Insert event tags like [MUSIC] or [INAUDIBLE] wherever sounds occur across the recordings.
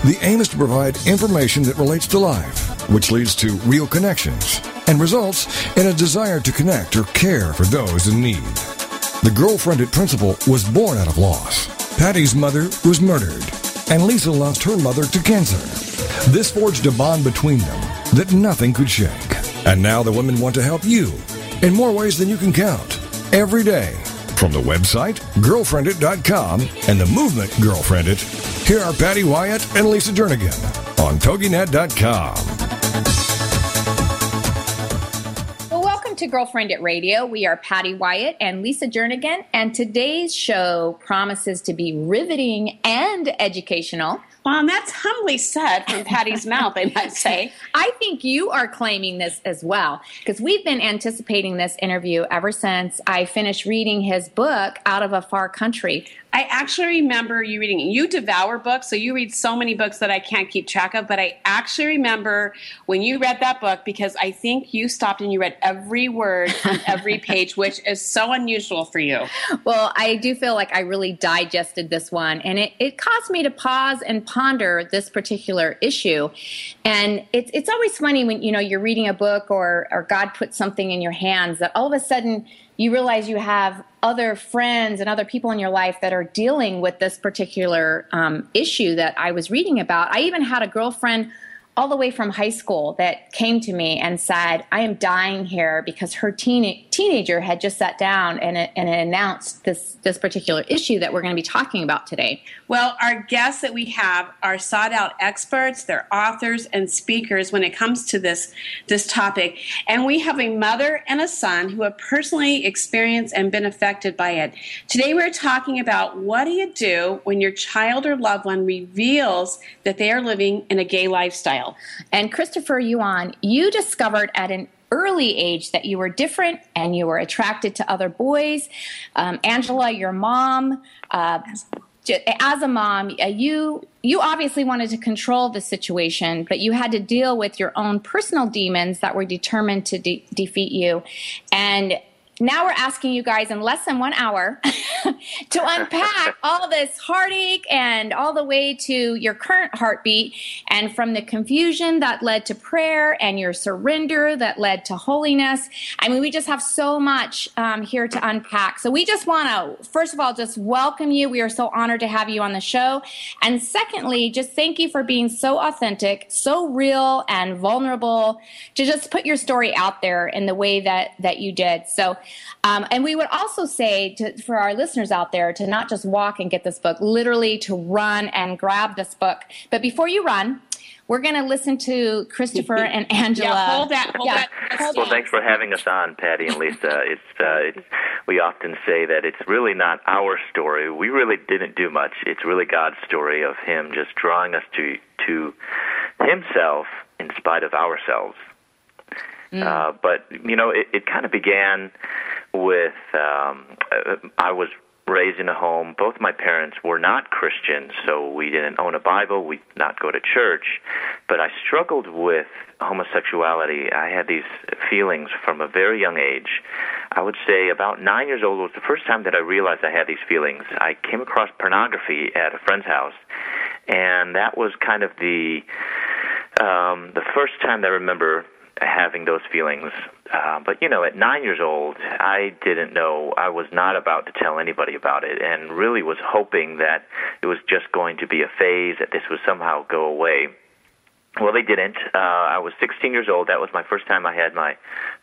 The aim is to provide information that relates to life, which leads to real connections and results in a desire to connect or care for those in need. The Girlfriended principle was born out of loss. Patty's mother was murdered, and Lisa lost her mother to cancer. This forged a bond between them that nothing could shake. And now the women want to help you in more ways than you can count. Every day. From the website, girlfriendit.com, and the movement Girlfriendit, here are Patty Wyatt and Lisa Jernigan on TogiNet.com. Well, welcome to Girlfriend It Radio. We are Patty Wyatt and Lisa Jernigan, and today's show promises to be riveting and educational. Well, and that's humbly said from Patty's mouth, I might say. [LAUGHS] I think you are claiming this as well because we've been anticipating this interview ever since I finished reading his book, Out of a Far Country. I actually remember you reading. You devour books, so you read so many books that I can't keep track of. But I actually remember when you read that book because I think you stopped and you read every word on [LAUGHS] every page, which is so unusual for you. Well, I do feel like I really digested this one, and it, it caused me to pause and ponder this particular issue. And it's it's always funny when you know you're reading a book or or God puts something in your hands that all of a sudden you realize you have other friends and other people in your life that are dealing with this particular um, issue that I was reading about. I even had a girlfriend all the way from high school that came to me and said, I am dying here because her teen- teenager had just sat down and, and announced this, this particular issue that we're going to be talking about today. Well, our guests that we have are sought out experts, they're authors and speakers when it comes to this, this topic. And we have a mother and a son who have personally experienced and been affected by it. Today we're talking about what do you do when your child or loved one reveals that they are living in a gay lifestyle? And Christopher Yuan, you discovered at an early age that you were different and you were attracted to other boys. Um, Angela, your mom, uh, as a mom, uh, you you obviously wanted to control the situation, but you had to deal with your own personal demons that were determined to de- defeat you, and now we're asking you guys in less than one hour [LAUGHS] to unpack [LAUGHS] all this heartache and all the way to your current heartbeat and from the confusion that led to prayer and your surrender that led to holiness. I mean, we just have so much um, here to unpack. So we just want to, first of all, just welcome you. We are so honored to have you on the show. And secondly, just thank you for being so authentic, so real and vulnerable to just put your story out there in the way that, that you did. So, um, and we would also say to, for our listeners out there to not just walk and get this book, literally to run and grab this book. But before you run, we're going to listen to Christopher [LAUGHS] and Angela. Yeah, hold that. Hold Yeah, that. hold Well, thanks for having us on, Patty and Lisa. [LAUGHS] It's, uh, it's we often say that it's really not our story. We really didn't do much. It's really God's story of Him just drawing us to to Himself in spite of ourselves. Uh, but you know, it, it kind of began with um, I was raised in a home. Both my parents were not Christians, so we didn't own a Bible. We did not go to church. But I struggled with homosexuality. I had these feelings from a very young age. I would say about nine years old was the first time that I realized I had these feelings. I came across pornography at a friend's house, and that was kind of the um, the first time that I remember having those feelings. Uh, but you know, at nine years old, I didn't know. I was not about to tell anybody about it, and really was hoping that it was just going to be a phase, that this would somehow go away. Well, they didn't. Uh, I was 16 years old. That was my first time I had my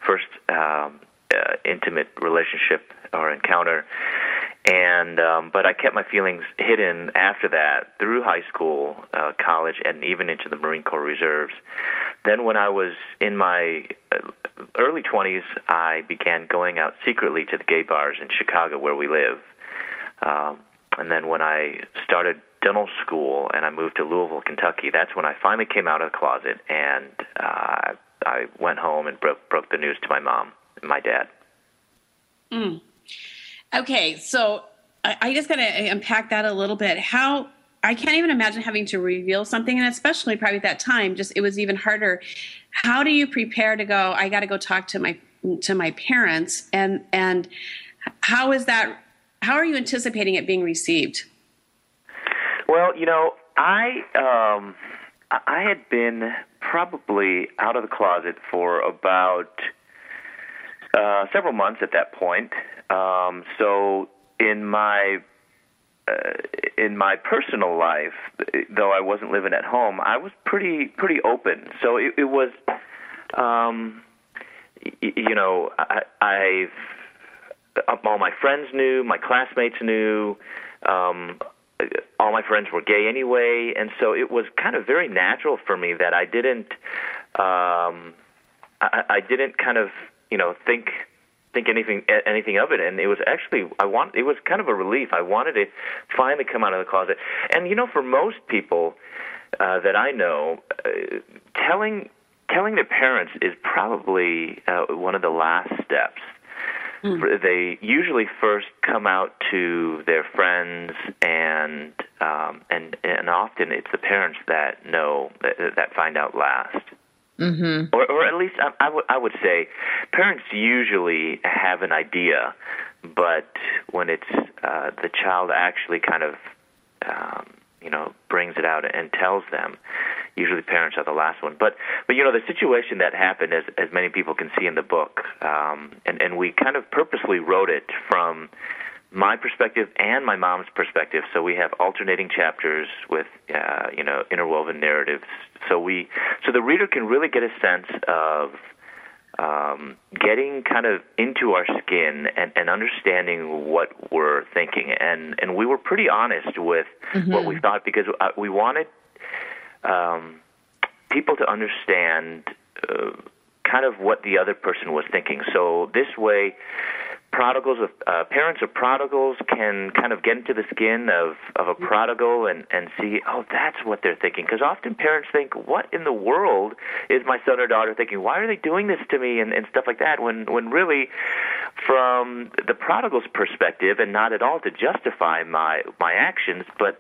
first um, uh, intimate relationship or encounter. And um, but I kept my feelings hidden after that through high school, uh, college, and even into the Marine Corps Reserves. Then, when I was in my uh, early 20s, I began going out secretly to the gay bars in Chicago where we live. Um, and then when I started dental school and I moved to Louisville, Kentucky, that's when I finally came out of the closet and uh, I went home and broke broke the news to my mom and my dad. Mm. Okay, so I, I just got to unpack that a little bit. How I can't even imagine having to reveal something, and especially probably at that time, just it was even harder. How do you prepare to go? I got to go talk to my to my parents, and and how is that? How are you anticipating it being received? Well, you know, I um, I had been probably out of the closet for about uh, several months at that point. Um, so in my uh, in my personal life, though I wasn't living at home, I was pretty pretty open. So it, it was, um, y- you know, I, I've all my friends knew, my classmates knew. Um, all my friends were gay anyway, and so it was kind of very natural for me that I didn't, um, I, I didn't kind of, you know, think think anything anything of it. And it was actually I want it was kind of a relief. I wanted to finally come out of the closet. And you know for most people uh, that I know uh, telling telling their parents is probably uh, one of the last steps. Mm. they usually first come out to their friends and um, and and often it's the parents that know that, that find out last Mm-hmm. Or, or at least I, I, w- I would say parents usually have an idea, but when it's uh, the child actually kind of, um, you know, brings it out and tells them, usually parents are the last one. But but you know the situation that happened, as as many people can see in the book, um, and and we kind of purposely wrote it from my perspective and my mom's perspective. So we have alternating chapters with, uh, you know, interwoven narratives. So we, so the reader can really get a sense of um, getting kind of into our skin and, and understanding what we're thinking. And and we were pretty honest with mm-hmm. what we thought because uh, we wanted um, people to understand. Uh, kind of what the other person was thinking. So this way, prodigals of uh, parents of prodigals can kind of get into the skin of of a prodigal and and see oh that's what they're thinking. Because often parents think what in the world is my son or daughter thinking? Why are they doing this to me? And and stuff like that when when really from the prodigal's perspective and not at all to justify my my actions but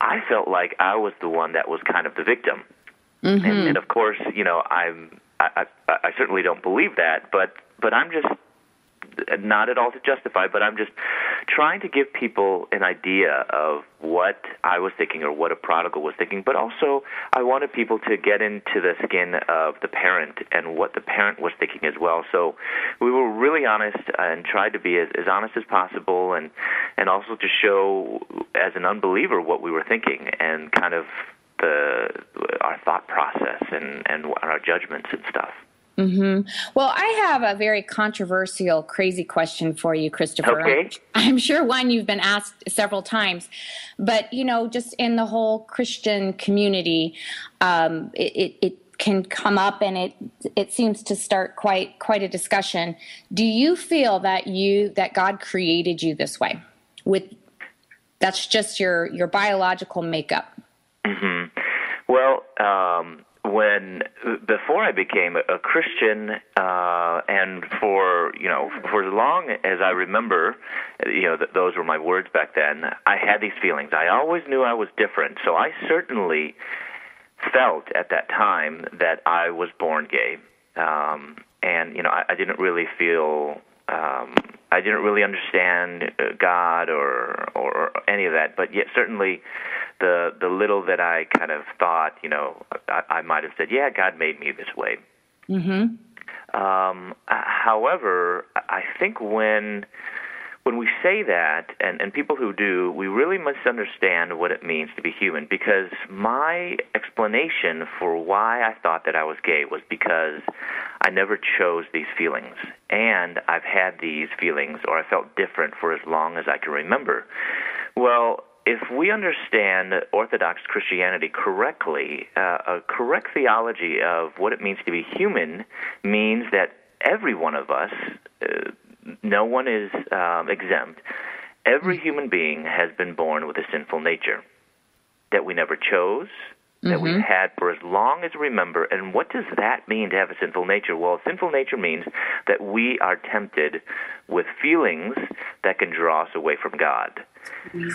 I felt like I was the one that was kind of the victim. Mm-hmm. and, and of course you know I'm I, I I certainly don't believe that but but I'm just not at all to justify, but I'm just trying to give people an idea of what I was thinking or what a prodigal was thinking. But also, I wanted people to get into the skin of the parent and what the parent was thinking as well. So we were really honest and tried to be as, as honest as possible, and and also to show as an unbeliever what we were thinking and kind of the our thought process and and our judgments and stuff. Mm-hmm. Well, I have a very controversial, crazy question for you, Christopher. Okay. I'm sure one you've been asked several times, but you know, just in the whole Christian community, um, it, it, it can come up and it it seems to start quite quite a discussion. Do you feel that you that God created you this way? With that's just your your biological makeup. Mm-hmm. Well, um, when before I became a Christian, uh, and for you know for as long as I remember, you know th- those were my words back then. I had these feelings. I always knew I was different, so I certainly felt at that time that I was born gay, um, and you know I, I didn't really feel. Um, I didn't really understand God or, or or any of that, but yet certainly the the little that I kind of thought, you know, I, I might have said, yeah, God made me this way. Mm-hmm. Um, however, I think when when we say that, and, and people who do, we really must understand what it means to be human. Because my explanation for why I thought that I was gay was because I never chose these feelings, and I've had these feelings, or I felt different for as long as I can remember. Well, if we understand Orthodox Christianity correctly, uh, a correct theology of what it means to be human means that every one of us, uh, no one is um, exempt, every human being has been born with a sinful nature. that we never chose, that Mm-hmm. we've had for as long as we remember. And what does that mean to have a sinful nature? Well, a sinful nature means that we are tempted with feelings that can draw us away from God.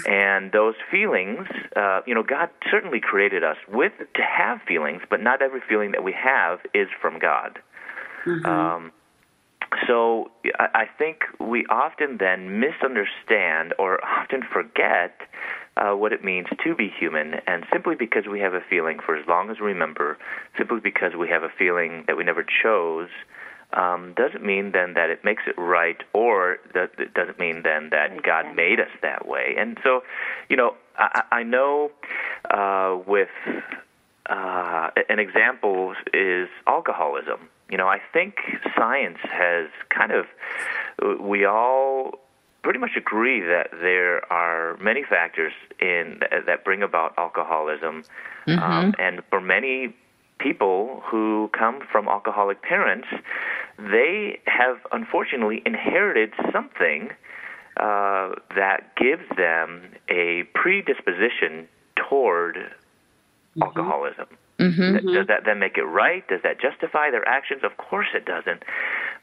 And those feelings, uh, you know, God certainly created us with to have feelings, but not every feeling that we have is from God. Um, so I I think we often then misunderstand or often forget uh, what it means to be human, and simply because we have a feeling for as long as we remember, simply because we have a feeling that we never chose, um, doesn't mean then that it makes it right, or that it doesn't mean then that God made us that way. And so, you know, I, I know uh, with uh, an example is alcoholism. You know, I think science has kind of, we all pretty much agree that there are many factors in that bring about alcoholism, um, and for many people who come from alcoholic parents, they have unfortunately inherited something uh, that gives them a predisposition toward alcoholism. Th- Does that then make it right? Does that justify their actions? Of course it doesn't.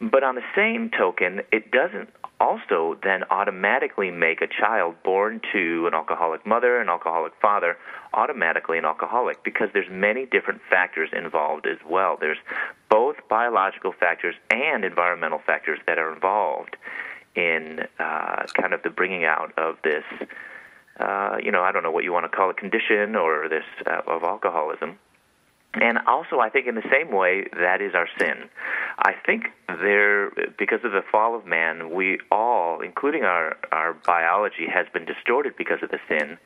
But on the same token, it doesn't also then automatically make a child born to an alcoholic mother, an alcoholic father, automatically an alcoholic because there's many different factors involved as well. There's both biological factors and environmental factors that are involved in uh, kind of the bringing out of this uh, you know, I don't know what you want to call it, condition or this uh, of alcoholism. And also, I think in the same way, that is our sin. I think there, because of the fall of man, we all, including our, our biology, has been distorted because of the sin.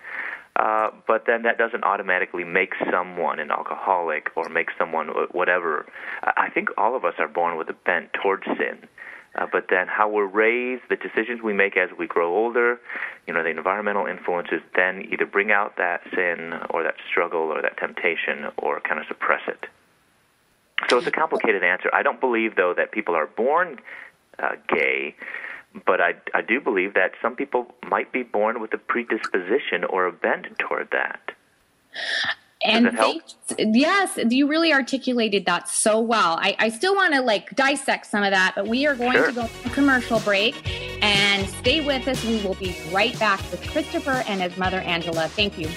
Uh, but then that doesn't automatically make someone an alcoholic or make someone whatever. I think all of us are born with a bent towards sin. Uh, but then how we're raised, the decisions we make as we grow older, you know, the environmental influences then either bring out that sin or that struggle or that temptation or kind of suppress it. So it's a complicated answer. I don't believe, though, that people are born uh, gay, but I, I do believe that some people might be born with a predisposition or a bent toward that. And that help? thanks- yes you really articulated that so well. I, I still want to like dissect some of that but we are going Sure. to go to a commercial break. And stay with us. We will be right back with christopher and his mother angela. Thank you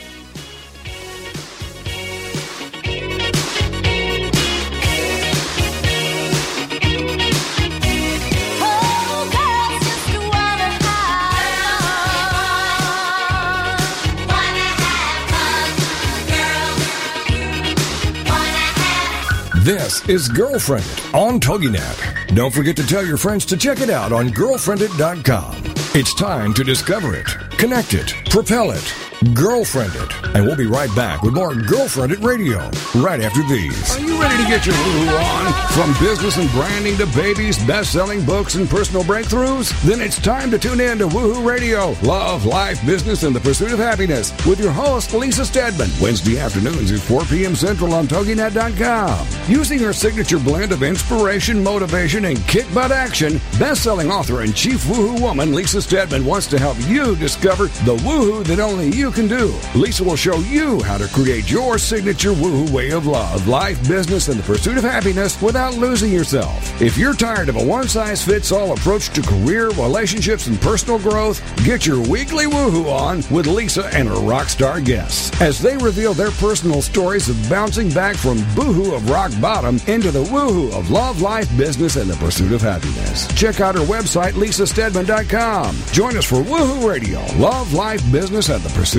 Is Girlfriended on TogiNet. Don't forget to tell your friends to check it out on girlfriendit.com. It's time to discover it, connect it, propel it, girlfriend it. And we'll be right back with more Girlfriend Girlfriended Radio right after these. Are you ready to get your woohoo on? From business and branding to babies, best-selling books, and personal breakthroughs? Then it's time to tune in to Woohoo Radio, Love, Life, Business, and the Pursuit of Happiness with your host, Lisa Steadman. Wednesday afternoons at 4 p.m. Central on TogiNet.com. Using her signature blend of inspiration, motivation, and kick butt action, best-selling author and chief woohoo woman Lisa Steadman wants to help you discover the woohoo that only you can do. Lisa will show you how to create your signature woohoo way of love, life, business, and the pursuit of happiness without losing yourself. If you're tired of a one-size-fits-all approach to career, relationships, and personal growth, get your weekly woohoo on with Lisa and her rock star guests as they reveal their personal stories of bouncing back from boohoo of rock bottom into the woohoo of love, life, business, and the pursuit of happiness. Check out her website, lisasteadman.com. Join us for Woohoo Radio, Love, Life, Business, and the Pursuit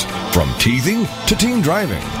from teething to teen driving.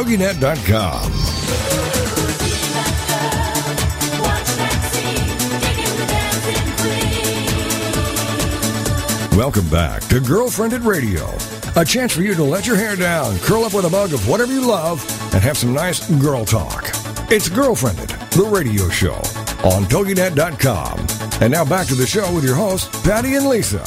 TogiNet.com. Welcome back to Girlfriended Radio. A chance for you to let your hair down, curl up with a mug of whatever you love, and have some nice girl talk. It's Girlfriended, the radio show on TogiNet.com. And now back to the show with your hosts, Patty and Lisa.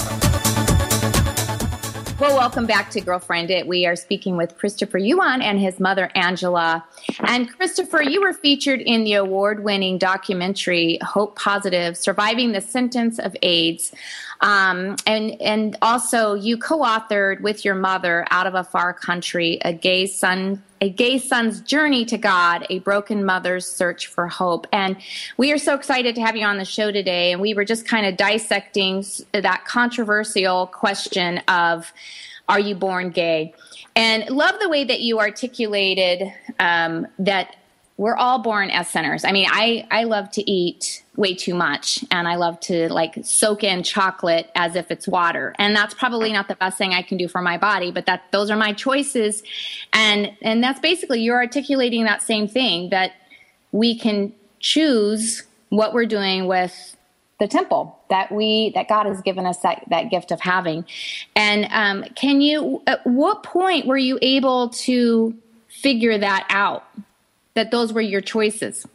Well, welcome back to Girlfriend It. We are speaking with Christopher Yuan and his mother, Angela. And Christopher, you were featured in the award winning documentary Hope Positive Surviving the Sentence of AIDS. Um, and, and also, you co authored with your mother, Out of a Far Country, a gay son a gay son's journey to God, a broken mother's search for hope. And we are so excited to have you on the show today. And we were just kind of dissecting that controversial question of, are you born gay? And love the way that you articulated um, that we're all born as sinners. I mean, I, I love to eat way too much and I love to like soak in chocolate as if it's water. And that's probably not the best thing I can do for my body, but that those are my choices. And and that's basically you're articulating that same thing that we can choose what we're doing with the temple that we that God has given us that that gift of having. And um, can you at what point were you able to figure that out? That those were your choices.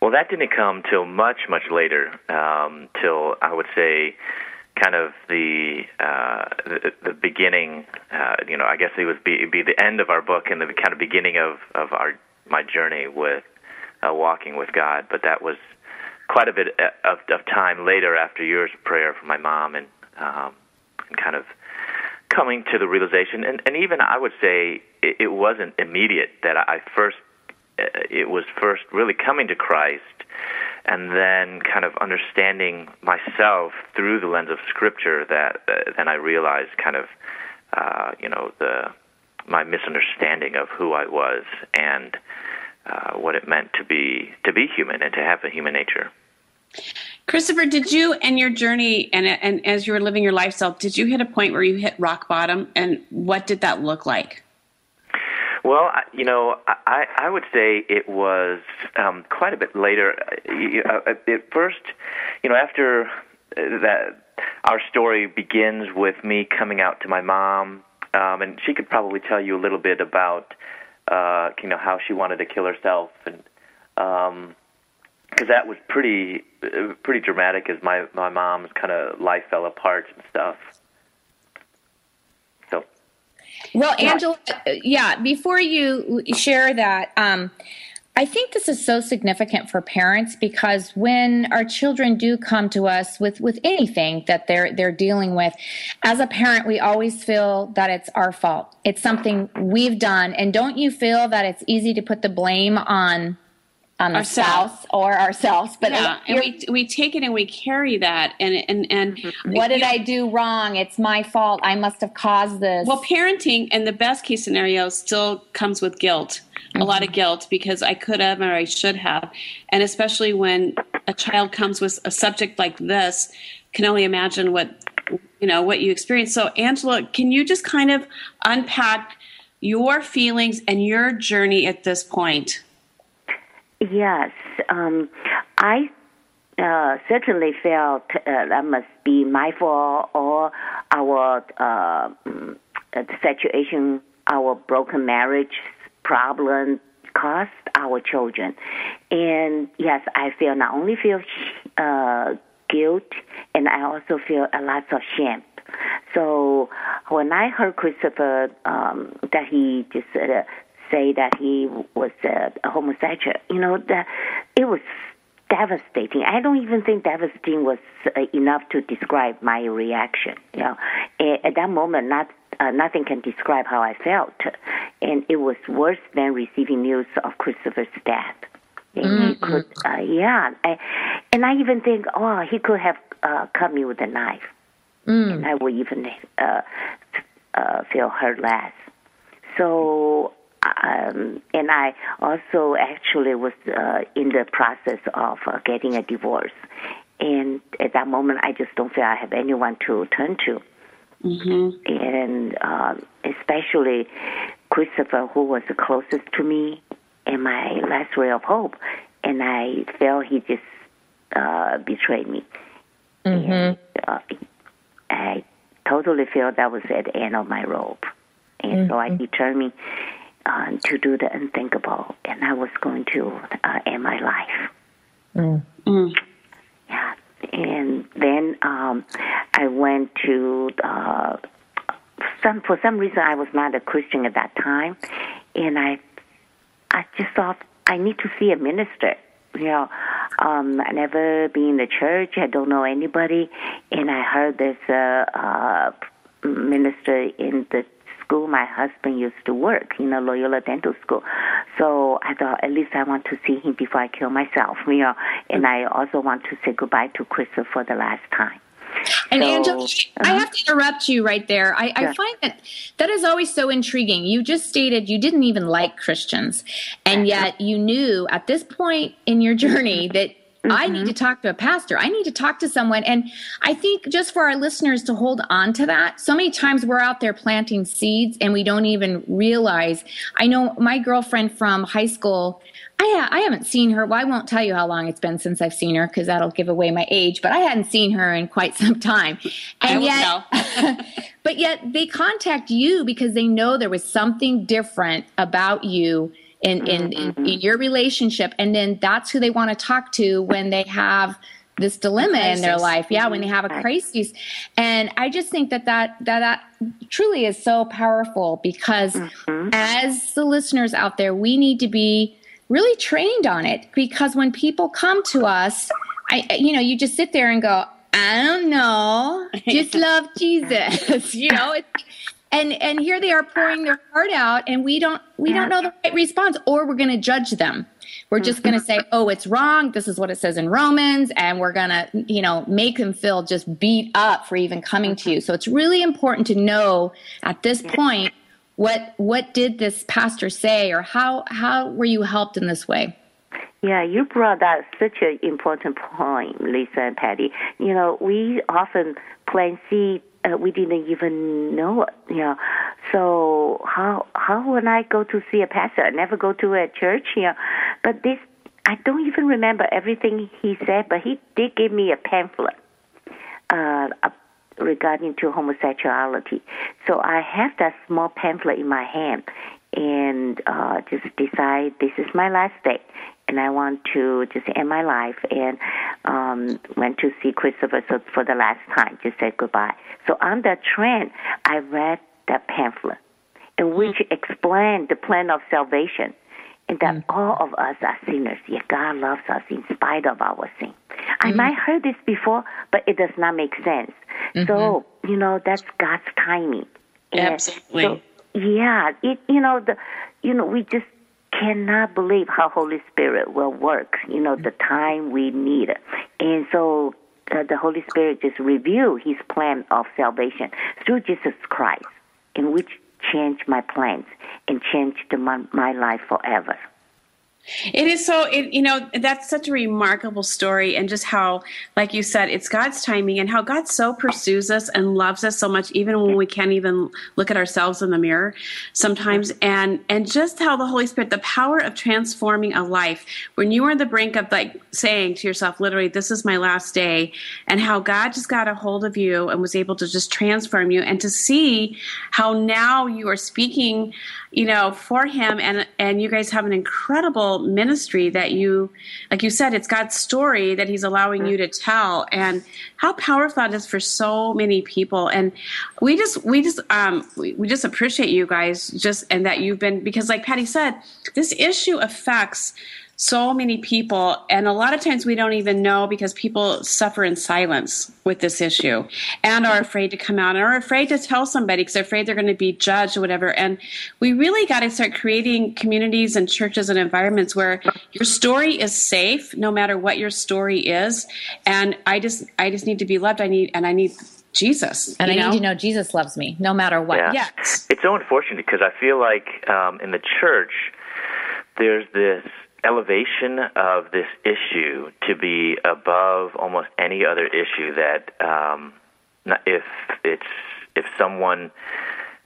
Well, that didn't come till much, much later. Um, till I would say, kind of the uh, the, the beginning. Uh, you know, I guess it would be be the end of our book and the kind of beginning of of our my journey with uh, walking with God. But that was quite a bit of, of time later, after years of prayer from my mom, and um, and kind of coming to the realization. And, and even I would say it, it wasn't immediate that I first it was first really coming to Christ and then kind of understanding myself through the lens of Scripture that uh, then I realized kind of uh, you know the my misunderstanding of who I was and uh, what it meant to be to be human and to have a human nature. Christopher, did you and your journey and and as you were living your lifestyle, did you hit a point where you hit rock bottom, and what did that look like? Well, you know, I, I would say it was um, quite a bit later. Uh, at first, you know, after that, our story begins with me coming out to my mom, um, and she could probably tell you a little bit about, uh, you know, how she wanted to kill herself, and um, because that was pretty, uh, pretty dramatic as my my mom's kind of life fell apart and stuff. So, well, Angela, yeah, before you share that, um, I think this is so significant for parents because when our children do come to us with, with anything that they're they're dealing with, as a parent, we always feel that it's our fault. It's something we've done. And don't you feel that it's easy to put the blame on on the ourselves. spouse or ourselves. But yeah, and we we take it and we carry that and and and mm-hmm. what did I do wrong? It's my fault. I must have caused this. Well, parenting and the best case scenario still comes with guilt. Mm-hmm. A lot of mm-hmm. guilt because I could have or I should have. And especially when a child comes with a subject like this, can only imagine what you know what you experience. So Angela, can you just kind of unpack your feelings and your journey at this point? Yes, um, I uh, certainly felt uh, that must be my fault or our uh, situation, our broken marriage problem cost our children. And yes, I feel not only feel uh, guilt, and I also feel a lot of shame. So when I heard Christopher um, that he just uh, say that he was a, a homosexual. You know that it was devastating. I don't even think devastating was uh, enough to describe my reaction. You know, at, at that moment, not uh, nothing can describe how I felt, and it was worse than receiving news of Christopher's death. And Mm-hmm. he could, uh, yeah, I, and I even think, oh, he could have uh, cut me with a knife, Mm. and I would even uh, uh, feel hurt less. So, um, and I also actually was uh, in the process of uh, getting a divorce. And at that moment, I just don't feel I have anyone to turn to. Mm-hmm. And um, especially Christopher, who was the closest to me and my last ray of hope. And I felt he just uh, betrayed me. And, uh, I totally feel that was at the end of my rope. And so I determined uh, to do the unthinkable, and I was going to uh, end my life. Yeah, and then um, I went to uh, some for some reason I was not a Christian at that time, and I I just thought I need to see a minister. You know, um, I never been in the church. I don't know anybody, and I heard there's a, uh minister in the school my husband used to work, in a Loyola Dental School. So I thought at least I want to see him before I kill myself, you know, and I also want to say goodbye to Christopher for the last time. And So, Angela, I uh-huh. have to interrupt you right there. I, I find that that is always so intriguing. You just stated you didn't even like Christians, and yet you knew at this point in your journey [LAUGHS] that I need to talk to a pastor. I need to talk to someone. And I think just for our listeners to hold on to that, so many times we're out there planting seeds and we don't even realize. I know my girlfriend from high school. I, ha- I haven't seen her. Well, I won't tell you how long it's been since I've seen her because that'll give away my age. But I hadn't seen her in quite [LAUGHS] some time, and yet, [LAUGHS] [LAUGHS] but yet they contact you because they know there was something different about you in in, in, in mm-hmm. your relationship, and then that's who they want to talk to when they have this dilemma in their life. Yeah, when they mm-hmm. have a crisis, and I just think that that that, that truly is so powerful because mm-hmm. as the listeners out there, we need to be really trained on it because when people come to us, I you know you just sit there and go, I don't know, just [LAUGHS] love Jesus, [LAUGHS] you know. It's, and and here they are pouring their heart out, and we don't we don't know the right response, or we're going to judge them. We're just going to say, mm-hmm. "Oh, it's wrong. This is what it says in Romans," and we're going to, you know, make them feel just beat up for even coming to you. So it's really important to know at this point what what did this pastor say, or how how were you helped in this way? Yeah, you brought up such an important point, Lisa and Patty. You know, we often plant seed uh, we didn't even know it. You know, so how how would I go to see a pastor? I never go to a church. You know, but this I don't even remember everything he said, but he did give me a pamphlet uh, regarding to homosexuality. So I have that small pamphlet in my hand and uh, just decide this is my last day and I want to just end my life and um, went to see Christopher so for the last time, just said goodbye. So on that trend, I read that pamphlet in mm-hmm. which explained the plan of salvation and that mm-hmm. all of us are sinners, yet God loves us in spite of our sin. I mm-hmm. might heard this before, but it does not make sense. So, you know, that's God's timing. And Absolutely. so- yeah, it you know the you know we just cannot believe how Holy Spirit will work. You know the time we need and so uh, the Holy Spirit just reveal His plan of salvation through Jesus Christ, in which changed my plans and changed my, my life forever. It is so, it, you know, that's such a remarkable story, and just how, like you said, it's God's timing, and how God so pursues us and loves us so much, even when we can't even look at ourselves in the mirror sometimes, and and just how the Holy Spirit, the power of transforming a life, when you are on the brink of like saying to yourself, literally, this is my last day, and how God just got a hold of you and was able to just transform you, and to see how now you are speaking, you know, for Him, and and you guys have an incredible ministry that you like you said it's god's story that he's allowing you to tell. And how powerful that is for so many people. And we just we just um we, we just appreciate you guys just and that you've been because like patty said this issue affects so many people, and a lot of times we don't even know because people suffer in silence with this issue and are afraid to come out and are afraid to tell somebody because they're afraid they're going to be judged or whatever. And we really got to start creating communities and churches and environments where your story is safe no matter what your story is. And I just, I just need to be loved. I need, and I need Jesus. And I know? need to know Jesus loves me no matter what. Yeah. Yes. It's so unfortunate because I feel like um, in the church, there's this elevation of this issue to be above almost any other issue that um, if it's if someone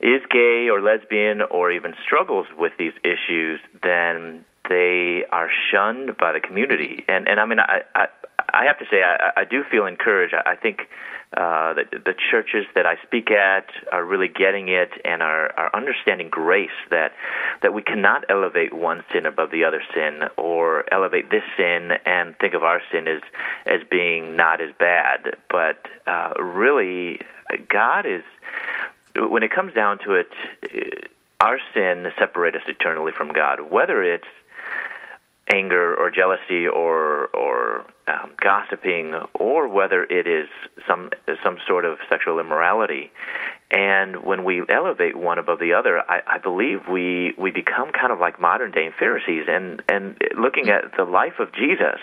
is gay or lesbian or even struggles with these issues, then they are shunned by the community. And and I mean, I I, I have to say, I, I do feel encouraged. I, I think uh, the, the churches that I speak at are really getting it and are, are understanding grace that that we cannot elevate one sin above the other sin or elevate this sin and think of our sin as as being not as bad. But uh, really, God is when it comes down to it, our sin separates us eternally from God. Whether it's anger or jealousy or or um, gossiping, or whether it is some some sort of sexual immorality. And when we elevate one above the other, I, I believe we we become kind of like modern day Pharisees. And and looking at the life of Jesus,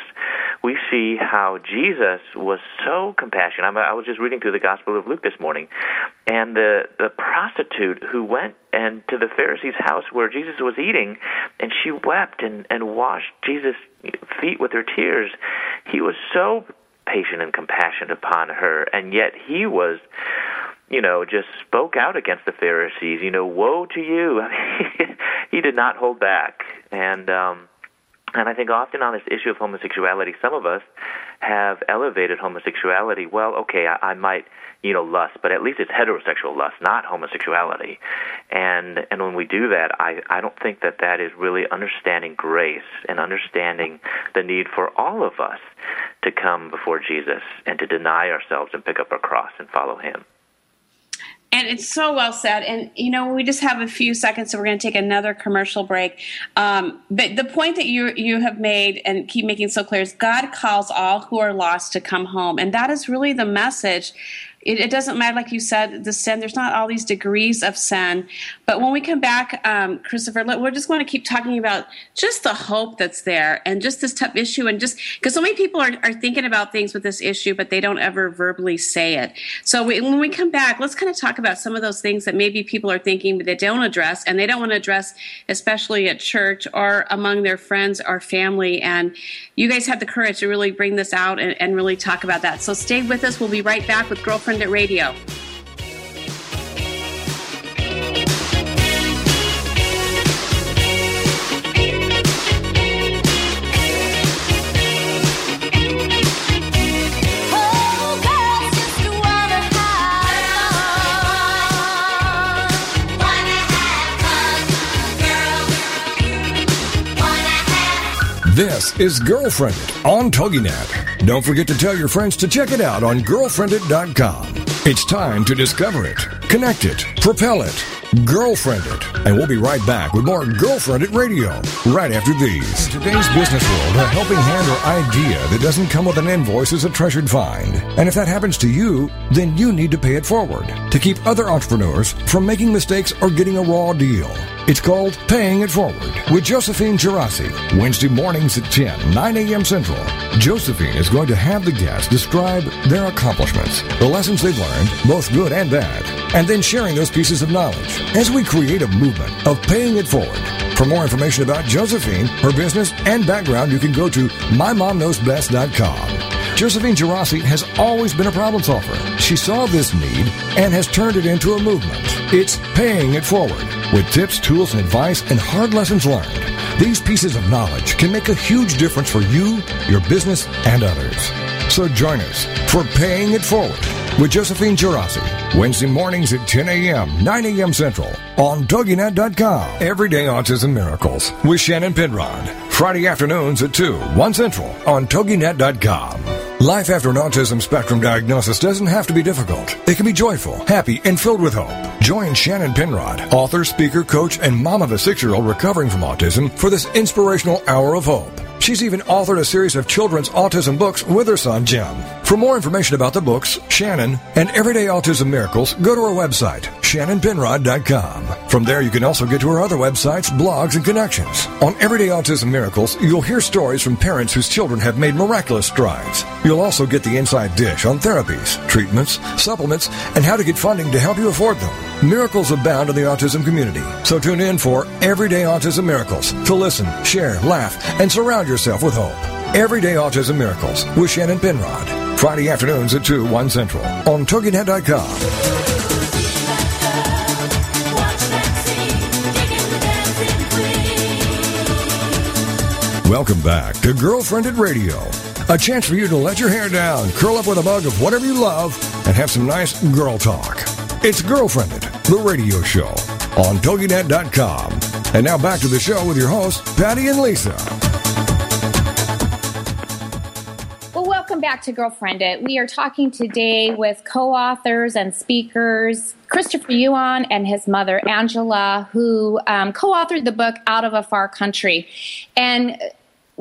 we see how Jesus was so compassionate. I'm, I was just reading through the Gospel of Luke this morning, and the the prostitute who went and to the Pharisee's house where Jesus was eating, and she wept and and washed Jesus' feet with her tears. He was so patient and compassionate upon her, and yet he was you know, just spoke out against the Pharisees. You know, woe to you! [LAUGHS] he did not hold back, and um, and I think often on this issue of homosexuality, some of us have elevated homosexuality. Well, okay, I, I might, you know, lust, but at least it's heterosexual lust, not homosexuality. And and when we do that, I I don't think that that is really understanding grace and understanding the need for all of us to come before Jesus and to deny ourselves and pick up our cross and follow Him. And it's so well said. And, you know, we just have a few seconds, so we're going to take another commercial break. Um, but the point that you, you have made and keep making so clear is God calls all who are lost to come home. And that is really the message it, it, doesn't matter, like you said, the sin. There's not all these degrees of sin. But when we come back, um, Christopher, we're just going to keep talking about just the hope that's there and just this tough issue. And just because so many people are, are thinking about things with this issue, but they don't ever verbally say it. So we, when we come back, let's kind of talk about some of those things that maybe people are thinking, but they don't address, and they don't want to address, especially at church or among their friends or family. And you guys have the courage to really bring this out and, and really talk about that. So stay with us. We'll be right back with Girlfriend It Radio. Is Girlfriended on TogiNet. Don't forget to tell your friends to check it out on girlfriendit.com. It's time to discover it, connect it, propel it, girlfriend it. And we'll be right back with more Girlfriend Girlfriended Radio right after these. In today's business world, a helping hand or idea that doesn't come with an invoice is a treasured find. And if that happens to you, then you need to pay it forward to keep other entrepreneurs from making mistakes or getting a raw deal. It's called Paying It Forward with Josephine Girassi. Wednesday mornings at 10, 9 a.m. Central. Josephine is going to have the guests describe their accomplishments, the lessons they've learned, both good and bad, and then sharing those pieces of knowledge as we create a movement of paying it forward. For more information about Josephine, her business, and background, you can go to mymomknowsbest.com. Josephine Girassi has always been a problem solver. She saw this need and has turned it into a movement. It's paying it forward with tips, tools, and advice and hard lessons learned. These pieces of knowledge can make a huge difference for you, your business, and others. So join us for Paying It Forward with Josephine Girassi. Wednesday mornings at 10 a.m., 9 a.m. Central on TogiNet.com. Everyday Autism Miracles with Shannon Penrod. Friday afternoons at 2, 1 Central on TogiNet.com. Life after an autism spectrum diagnosis doesn't have to be difficult. It can be joyful, happy, and filled with hope. Join Shannon Penrod, author, speaker, coach, and mom of a six year old recovering from autism, for this inspirational hour of hope. She's even authored a series of children's autism books with her son, Jim. For more information about the books, Shannon, and Everyday Autism Miracles, go to her website, shannonpenrod.com. From there, you can also get to her other websites, blogs, and connections. On Everyday Autism Miracles, you'll hear stories from parents whose children have made miraculous strides. You'll also get the inside dish on therapies, treatments, supplements, and how to get funding to help you afford them. Miracles abound in the autism community, so tune in for Everyday Autism Miracles to listen, share, laugh, and surround yourself with hope. Everyday Autism Miracles with Shannon Penrod. Friday afternoons at 2, 1 Central on TogiNet.com. Welcome back to Girlfriend It Radio. A chance for you to let your hair down, curl up with a mug of whatever you love, and have some nice girl talk. It's Girlfriend It, the radio show on TogiNet.com. And now back to the show with your hosts, Patty and Lisa. Back to Girlfriend It. We are talking today with co authors and speakers Christopher Yuan and his mother, Angela, who um, co authored the book Out of a Far Country. And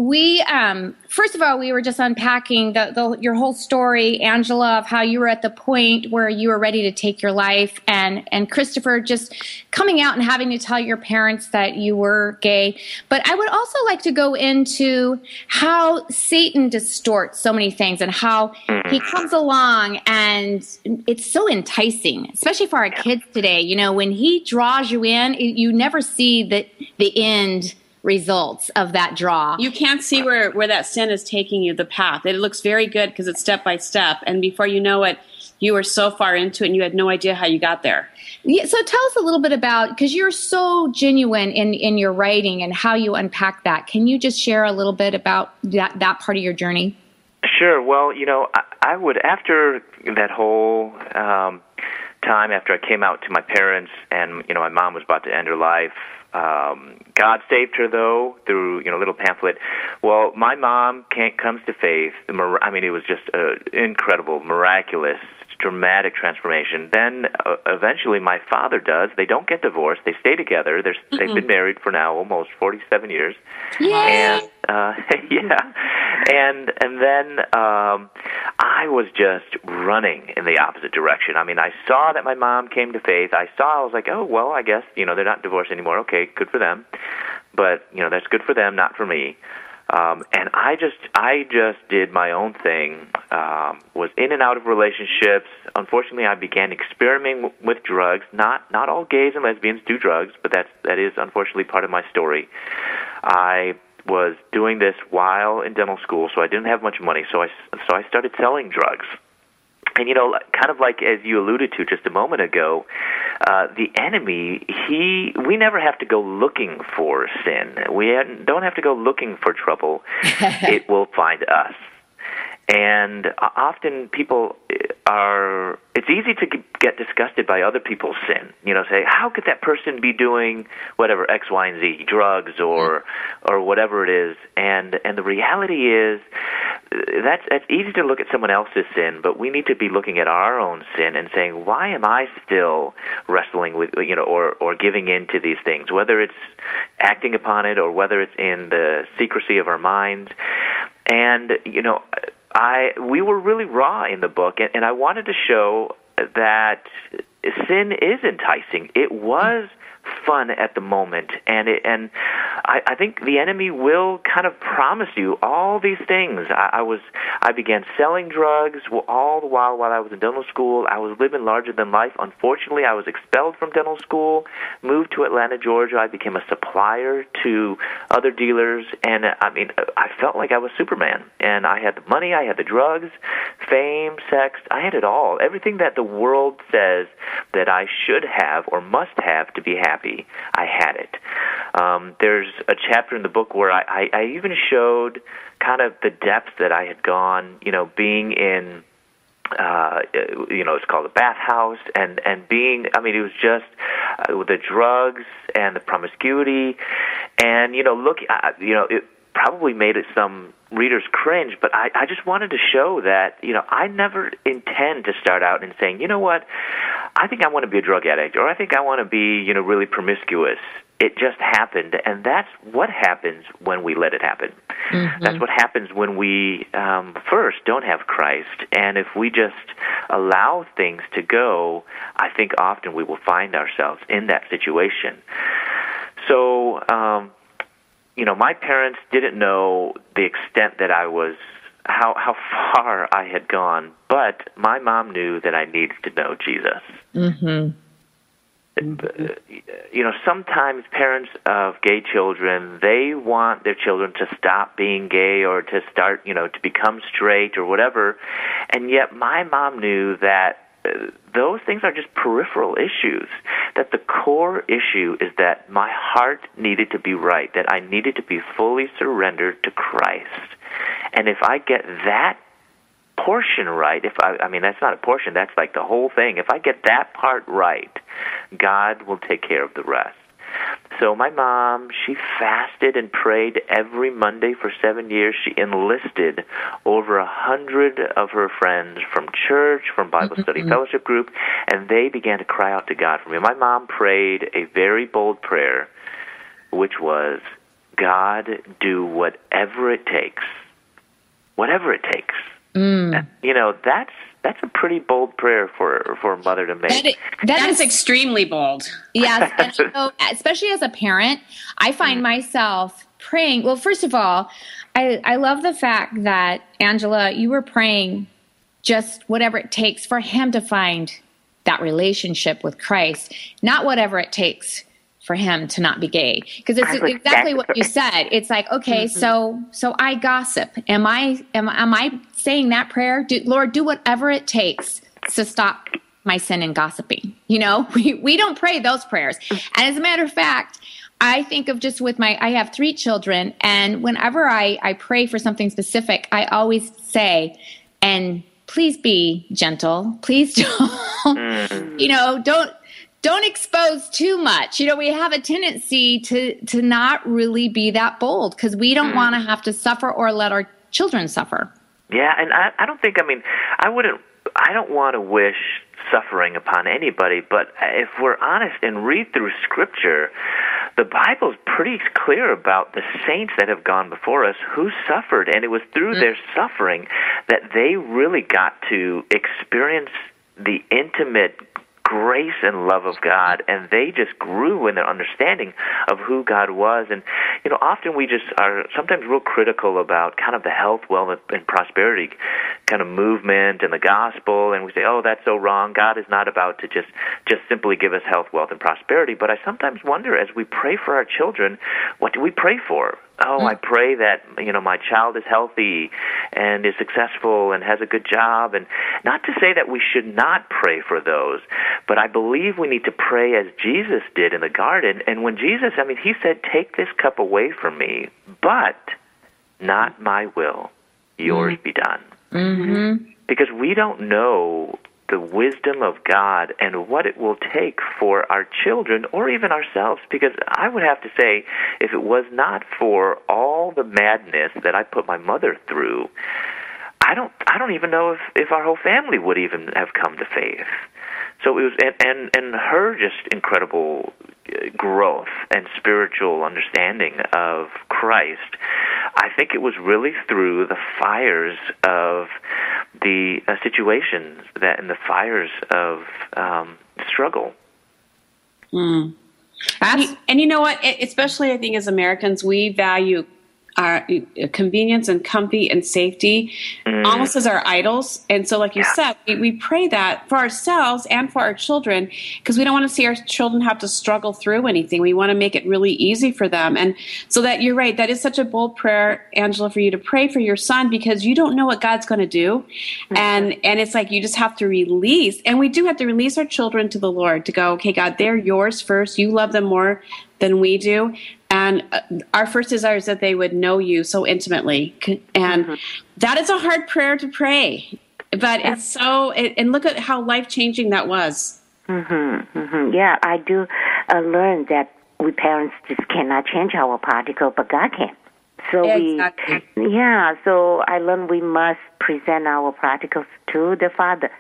we um, first of all we were just unpacking the, the, your whole story angela of how you were at the point where you were ready to take your life and and christopher just coming out and having to tell your parents that you were gay. But i would also like to go into how satan distorts so many things and how he comes along and it's so enticing especially for our kids today. You know when he draws you in you never see the the end results of that draw. You can't see where, where that sin is taking you, the path. It looks very good because it's step by step. And before you know it, you were so far into it and you had no idea how you got there. Yeah, so tell us a little bit about because you're so genuine in, in your writing and how you unpack that. Can you just share a little bit about that, that part of your journey? Sure. Well, you know, I, I would, after that whole um, time after I came out to my parents and, you know, my mom was about to end her life, um, God saved her though through you know a little pamphlet. Well, my mom can't, comes to faith. I mean, it was just an incredible, miraculous, dramatic transformation. Then uh, eventually, my father does. They don't get divorced. They stay together. They're, mm-hmm. They've been married for now almost forty-seven years. Yay! And uh, [LAUGHS] yeah, and and then um, I was just running in the opposite direction. I mean, I saw that my mom came to faith. I saw. I was like, oh well, I guess you know they're not divorced anymore. Okay, good for them. But you know that's good for them, not for me. Um, and I just, I just did my own thing. Um, was in and out of relationships. Unfortunately, I began experimenting w- with drugs. Not, not all gays and lesbians do drugs, but that's that is unfortunately part of my story. I was doing this while in dental school, so I didn't have much money. So I, so I started selling drugs. And you know, kind of like as you alluded to just a moment ago, uh, the enemy, he, we never have to go looking for sin. We don't have to go looking for trouble. [LAUGHS] it will find us. And often people are, it's easy to get disgusted by other people's sin. You know, say, how could that person be doing whatever, X, Y, and Z, drugs or, or whatever it is? And, and the reality is, that's, that's easy to look at someone else's sin, but we need to be looking at our own sin and saying, why am I still wrestling with, you know, or, or giving in to these things? Whether it's acting upon it or whether it's in the secrecy of our minds. And, you know, I we were really raw in the book, and, and I wanted to show that sin is enticing. It was fun at the moment, and it, and I, I think the enemy will kind of promise you all these things. I, I was I began selling drugs all the while while I was in dental school. I was living larger than life. Unfortunately, I was expelled from dental school, moved to Atlanta, Georgia. I became a supplier to other dealers, and uh, I mean I felt like I was Superman. And I had the money, I had the drugs, fame, sex, I had it all. Everything that the world says that I should have or must have to be happy, I had it. Um, there's a chapter in the book where I, I, I even showed kind of the depth that I had gone, you know, being in uh you know it's called a bathhouse and and being i mean it was just uh, the drugs and the promiscuity and you know look uh, you know it probably made it some readers cringe, but I, I just wanted to show that, you know, I never intend to start out in saying, you know what, I think I want to be a drug addict or I think I want to be, you know, really promiscuous It just happened, and that's what happens when we let it happen. Mm-hmm. That's what happens when we um, first don't have Christ, and if we just allow things to go, I think often we will find ourselves in that situation. So, um, you know, my parents didn't know the extent that I was how how [LAUGHS] far I had gone, but my mom knew that I needed to know Jesus. Mm-hmm. You know, sometimes parents of gay children they want their children to stop being gay or to start, you know, to become straight or whatever, and yet my mom knew that those things are just peripheral issues. That the core issue is that my heart needed to be right, that I needed to be fully surrendered to Christ. And if I get that portion right, if I, I mean, that's not a portion, that's like the whole thing. If I get that part right, God will take care of the rest. So my mom, she fasted and prayed every Monday for seven years. She enlisted over a hundred of her friends from church, from Bible study mm-hmm. fellowship group, and they began to cry out to God for me. My mom prayed a very bold prayer, which was, God, do whatever it takes whatever it takes. Mm. You know, that's that's a pretty bold prayer for for a mother to make. that, is, that is extremely bold. Yes, [LAUGHS] especially as a parent, I find mm. myself praying. Well, first of all, I I love the fact that Angela, you were praying just whatever it takes for him to find that relationship with Christ, not whatever it takes for him to not be gay. Because it's exactly what you said. It's like okay mm-hmm. so so i gossip. Am i am, am i saying that prayer? Do, lord do whatever it takes to stop my sin and gossiping you know? [LAUGHS] We, we don't pray those prayers. And as a matter of fact i think of just with my i have three children and whenever i i pray for something specific i always say and please be gentle. Please [LAUGHS] don't mm. you know don't don't expose too much. You know, we have a tendency to to not really be that bold because we don't mm. want to have to suffer or let our children suffer. Yeah, and I, I don't think. I mean, I wouldn't. I don't want to wish suffering upon anybody, but if we're honest and read through Scripture, the Bible's pretty clear about the saints that have gone before us who suffered, and it was through mm. their suffering that they really got to experience the intimate grace and love of God, and they just grew in their understanding of who God was. And you know, often we just are sometimes real critical about kind of the health, wealth, and prosperity kind of movement and the gospel, and we say, "Oh, that's so wrong. God is not about to just just simply give us health, wealth, and prosperity." But I sometimes wonder, as we pray for our children, what do we pray for? Oh, I pray that you know my child is healthy and is successful and has a good job, and not to say that we should not pray for those, but I believe we need to pray as Jesus did in the garden. And when Jesus, I mean, he said, "Take this cup away from me, but not my will, yours mm-hmm. be done." Mm-hmm. Because we don't know the wisdom of God and what it will take for our children or even ourselves. Because I would have to say, if it was not for all the madness that I put my mother through, I don't I don't even know if, if our whole family would even have come to faith. So it was and and, and her just incredible uh, growth and spiritual understanding of Christ. I think it was really through the fires of the uh, situations that in the fires of um, struggle. Mm. And, you, and you know what? Especially, I think as Americans, we value our uh, convenience and comfy and safety mm. almost as our idols. And so, like you yeah. said, we, we, pray that for ourselves and for our children because we don't want to see our children have to struggle through anything. We want to make it really easy for them. And so that you're right, that is such a bold prayer, Angela, for you to pray for your son because you don't know what God's going to do. Mm-hmm. And and it's like you just have to release. And we do have to release our children to the Lord to go, okay, God, they're yours first. You love them more than we do. And uh, our first desire is that they would know you so intimately. And mm-hmm. that is a hard prayer to pray. But it's so, it, and look at how life changing that was. Mm-hmm, mm-hmm. Yeah, I do uh, learn that we parents just cannot change our particle, but God can. So exactly. we, yeah. So I learned we must present our particles to the Father,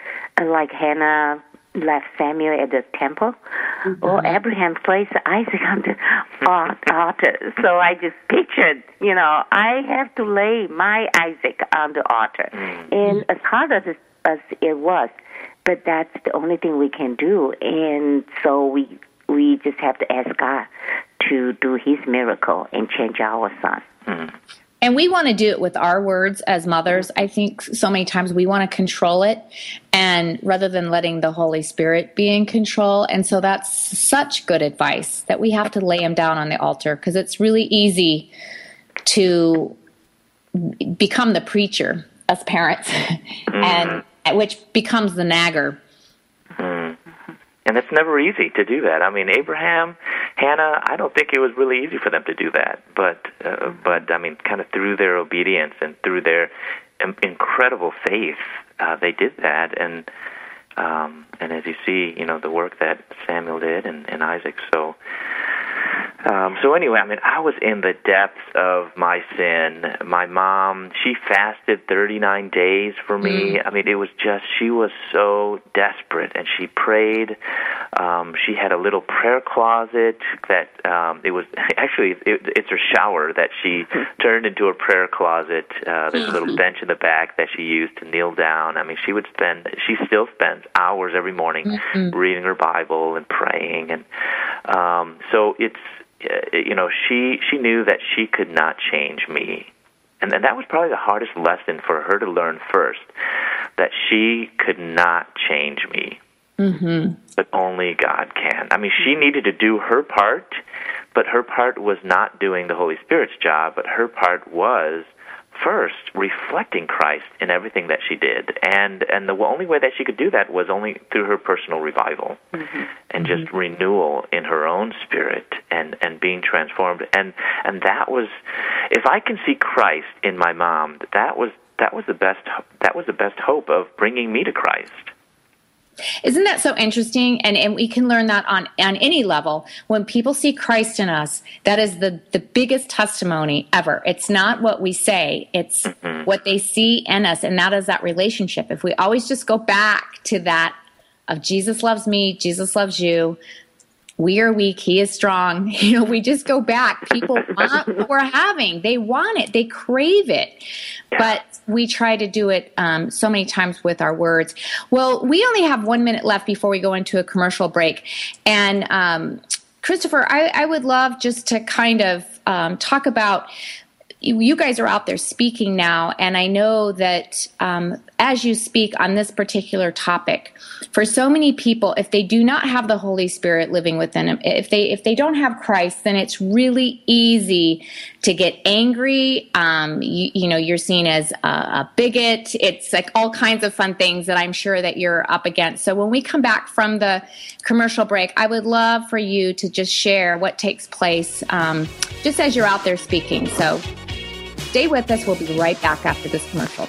uh, like Hannah left Samuel at the temple. Mm-hmm. Or Abraham placed Isaac [LAUGHS] on the altar. So I just pictured, you know, I have to lay my Isaac on the altar. Mm-hmm. And as hard as, as it was, but that's the only thing we can do. And so we we just have to ask God to do His miracle and change our son. Mm-hmm. And we want to do it with our words as mothers. I think so many times we want to control it and rather than letting the Holy Spirit be in control. And so that's such good advice that we have to lay him down on the altar because it's really easy to become the preacher as parents [LAUGHS] mm. and which becomes the nagger. Mm. And it's never easy to do that. I mean, Abraham, Hannah, I don't think it was really easy for them to do that. But, uh, but I mean, kind of through their obedience and through their incredible faith, uh, they did that. And, um, and as you see, you know, the work that Samuel did and, and Isaac. So, um, so anyway, I mean, I was in the depths of my sin. My mom, she fasted 39 days for me. Mm. I mean, it was just she was so desperate, and she prayed. Um, she had a little prayer closet that um, it was [LAUGHS] actually it, it's her shower that she [LAUGHS] turned into a prayer closet. Uh, there's a little bench in the back that she used to kneel down. I mean, she would spend she still spends hours every morning mm-hmm. reading her Bible and praying, and um, so it's you know, she she knew that she could not change me, and then that was probably the hardest lesson for her to learn first, that she could not change me, mm-hmm. but only God can. I mean, she needed to do her part, but her part was not doing the Holy Spirit's job, but her part was first reflecting Christ in everything that she did, and and the only way that she could do that was only through her personal revival mm-hmm. and just mm-hmm. renewal in her own spirit and and being transformed. And and that was, if I can see Christ in my mom, that was that was the best that was the best hope of bringing me to Christ. Isn't that so interesting? And and we can learn that on on any level. When people see Christ in us, that is the the biggest testimony ever. It's not what we say; it's mm-hmm. what they see in us, and that is that relationship. If we always just go back to that of Jesus loves me, Jesus loves you, we are weak, he is strong. [LAUGHS] You know, we just go back. People [LAUGHS] want what we're having. They want it. They crave it. Yeah. But we try to do it um, so many times with our words. Well, we only have one minute left before we go into a commercial break. And um, Christopher, I, I, would love just to kind of um, talk about you guys are out there speaking now, and I know that um, as you speak on this particular topic, for so many people, if they do not have the Holy Spirit living within them, if they if they don't have Christ, then it's really easy to get angry. Um, you, you, know, you're seen as a, a bigot. It's like all kinds of fun things that I'm sure that you're up against. So when we come back from the commercial break, I would love for you to just share what takes place um, just as you're out there speaking. So. Stay with us. We'll be right back after this commercial.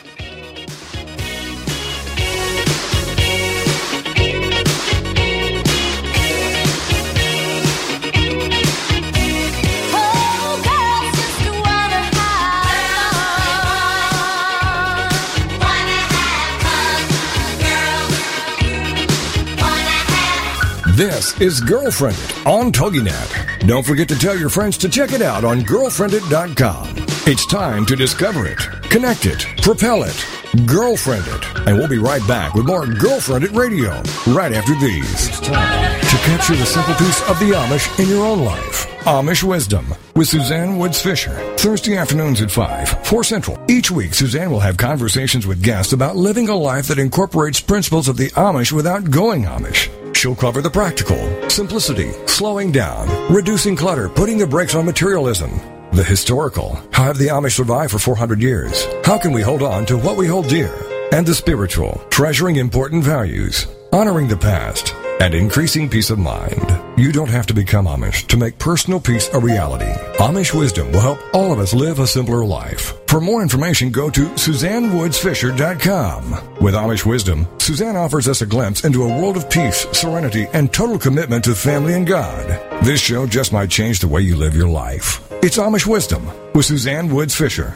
This is Girlfriend It on TogiNet. Don't forget to tell your friends to check it out on girlfriendit.com. It's time to discover it, connect it, propel it, girlfriend it. And we'll be right back with more Girlfriend It Radio right after these. It's time to capture the simple piece of the Amish in your own life. Amish Wisdom with Suzanne Woods Fisher. Thursday afternoons at 5, 4 Central. Each week, Suzanne will have conversations with guests about living a life that incorporates principles of the Amish without going Amish. She'll cover the practical, simplicity, slowing down, reducing clutter, putting the brakes on materialism, the historical, how have the Amish survived for 400 years? How can we hold on to what we hold dear? And the spiritual, treasuring important values, honoring the past, and increasing peace of mind. You don't have to become Amish to make personal peace a reality. Amish wisdom will help all of us live a simpler life. For more information, go to SuzanneWoodsFisher.com. With Amish wisdom, Suzanne offers us a glimpse into a world of peace, serenity, and total commitment to family and God. This show just might change the way you live your life. It's Amish Wisdom with Suzanne Woods Fisher.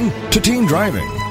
to teen driving.